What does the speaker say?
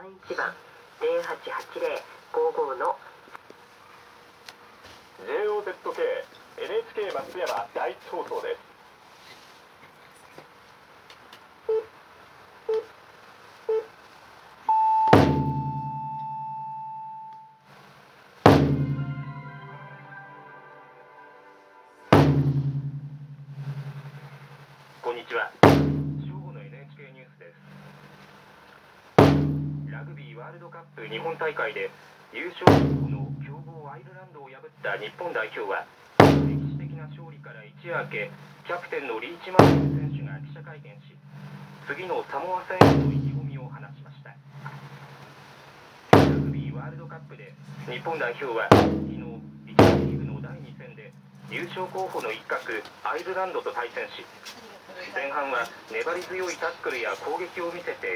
31番088055の JOZK NHK 松山第一放送です。こんにちは正午の NHK ニュースですラグビーワールドカップ日本大会で優勝候補の強豪アイルランドを破った日本代表は歴史的な勝利から一夜明けキャプテンのリーチマイケル選手が記者会見し次のサモア戦への意気込みを話しました。ラグビーワールドカップで日本代表は昨日1次リーグの第2戦で優勝候補の一角アイルランドと対戦し前半は粘り強いタックルや攻撃を見せて